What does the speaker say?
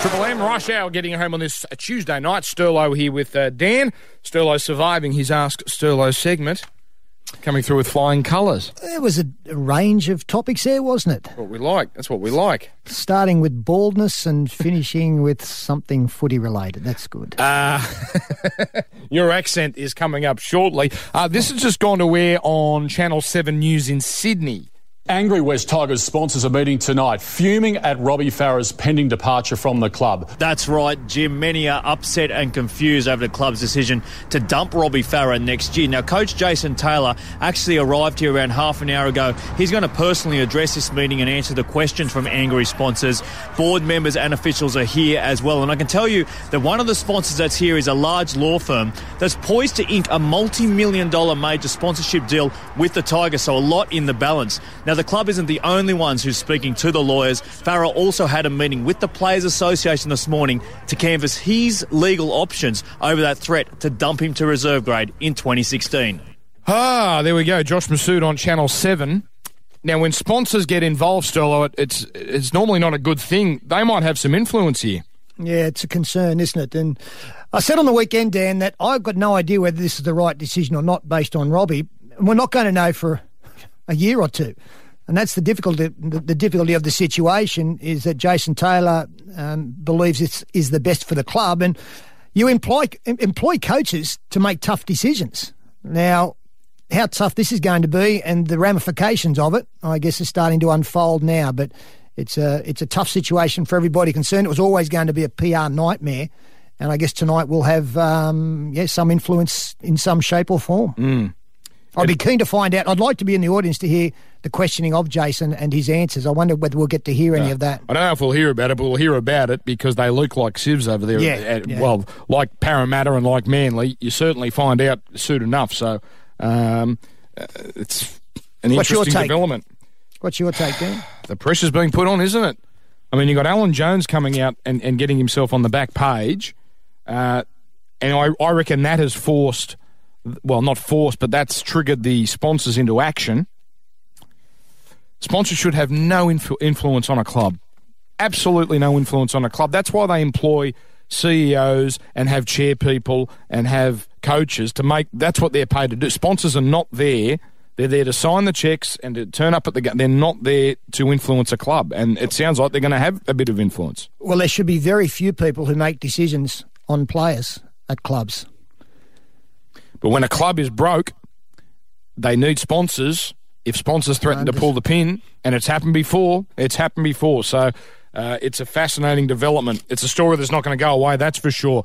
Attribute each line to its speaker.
Speaker 1: Triple M, Rush Hour, getting home on this Tuesday night. Sterlo here with uh, Dan. Sterlo surviving his Ask Sterlo segment. Coming through with flying colours.
Speaker 2: There was a, a range of topics there, wasn't it?
Speaker 1: What we like. That's what we like.
Speaker 2: Starting with baldness and finishing with something footy related. That's good.
Speaker 1: Uh, your accent is coming up shortly. Uh, this has just gone to air on Channel 7 News in Sydney.
Speaker 3: Angry Wests Tigers sponsors a meeting tonight, fuming at Robbie Farah's pending departure from the club.
Speaker 4: That's right, Jim. Many are upset and confused over the club's decision to dump Robbie Farah next year. Now, Coach Jason Taylor actually arrived here around half an hour ago. He's going to personally address this meeting and answer the questions from angry sponsors. Board members and officials are here as well. And I can tell you that one of the sponsors that's here is a large law firm that's poised to ink a multi million dollar major sponsorship deal with the Tigers, so a lot in the balance. Now, now, the club isn't the only ones who's speaking to the lawyers. Farah also had a meeting with the Players Association this morning to canvass his legal options over that threat to dump him to reserve grade in 2016.
Speaker 1: Ah, there we go. Josh Massoud on Channel 7. Now, when sponsors get involved, Sterlo, it's, it's normally not a good thing. They might have some influence here.
Speaker 2: Yeah, it's a concern, isn't it? And I said on the weekend, Dan, that I've got no idea whether this is the right decision or not based on Robbie. We're not going to know for a year or two. And that's the difficulty. The, the, difficulty of the situation is that Jason Taylor um, believes it is is the best for the club, and you employ employ coaches to make tough decisions. Now, how tough this is going to be, and the ramifications of it, I guess, is starting to unfold now. But it's a it's a tough situation for everybody concerned. It was always going to be a PR nightmare, and I guess tonight we'll have um, yeah some influence in some shape or form.
Speaker 1: Mm.
Speaker 2: I'd be keen to find out. I'd like to be in the audience to hear the questioning of Jason and his answers. I wonder whether we'll get to hear any of that.
Speaker 1: I don't know if we'll hear about it, but we'll hear about it because they look like sieves over there.
Speaker 2: Yeah,
Speaker 1: at,
Speaker 2: yeah.
Speaker 1: Well, like Parramatta and like Manly, you certainly find out soon enough. So um, uh, it's an
Speaker 2: What's
Speaker 1: interesting development.
Speaker 2: What's your take, Dan?
Speaker 1: The pressure's being put on, isn't it? I mean, you've got Alan Jones coming out and, and getting himself on the back page, uh, and I, I reckon that has forced well, not forced, but that's triggered the sponsors into action. Sponsors should have no influ- influence on a club. Absolutely no influence on a club. That's why they employ CEOs and have chair people and have coaches to make. That's what they're paid to do. Sponsors are not there. They're there to sign the checks and to turn up at the. game. They're not there to influence a club, and it sounds like they're going to have a bit of influence.
Speaker 2: Well, there should be very few people who make decisions on players at clubs.
Speaker 1: But when a club is broke, they need sponsors. If sponsors threaten to pull the pin, and it's happened before, it's happened before. So uh, it's a fascinating development. It's a story that's not going to go away, that's for sure.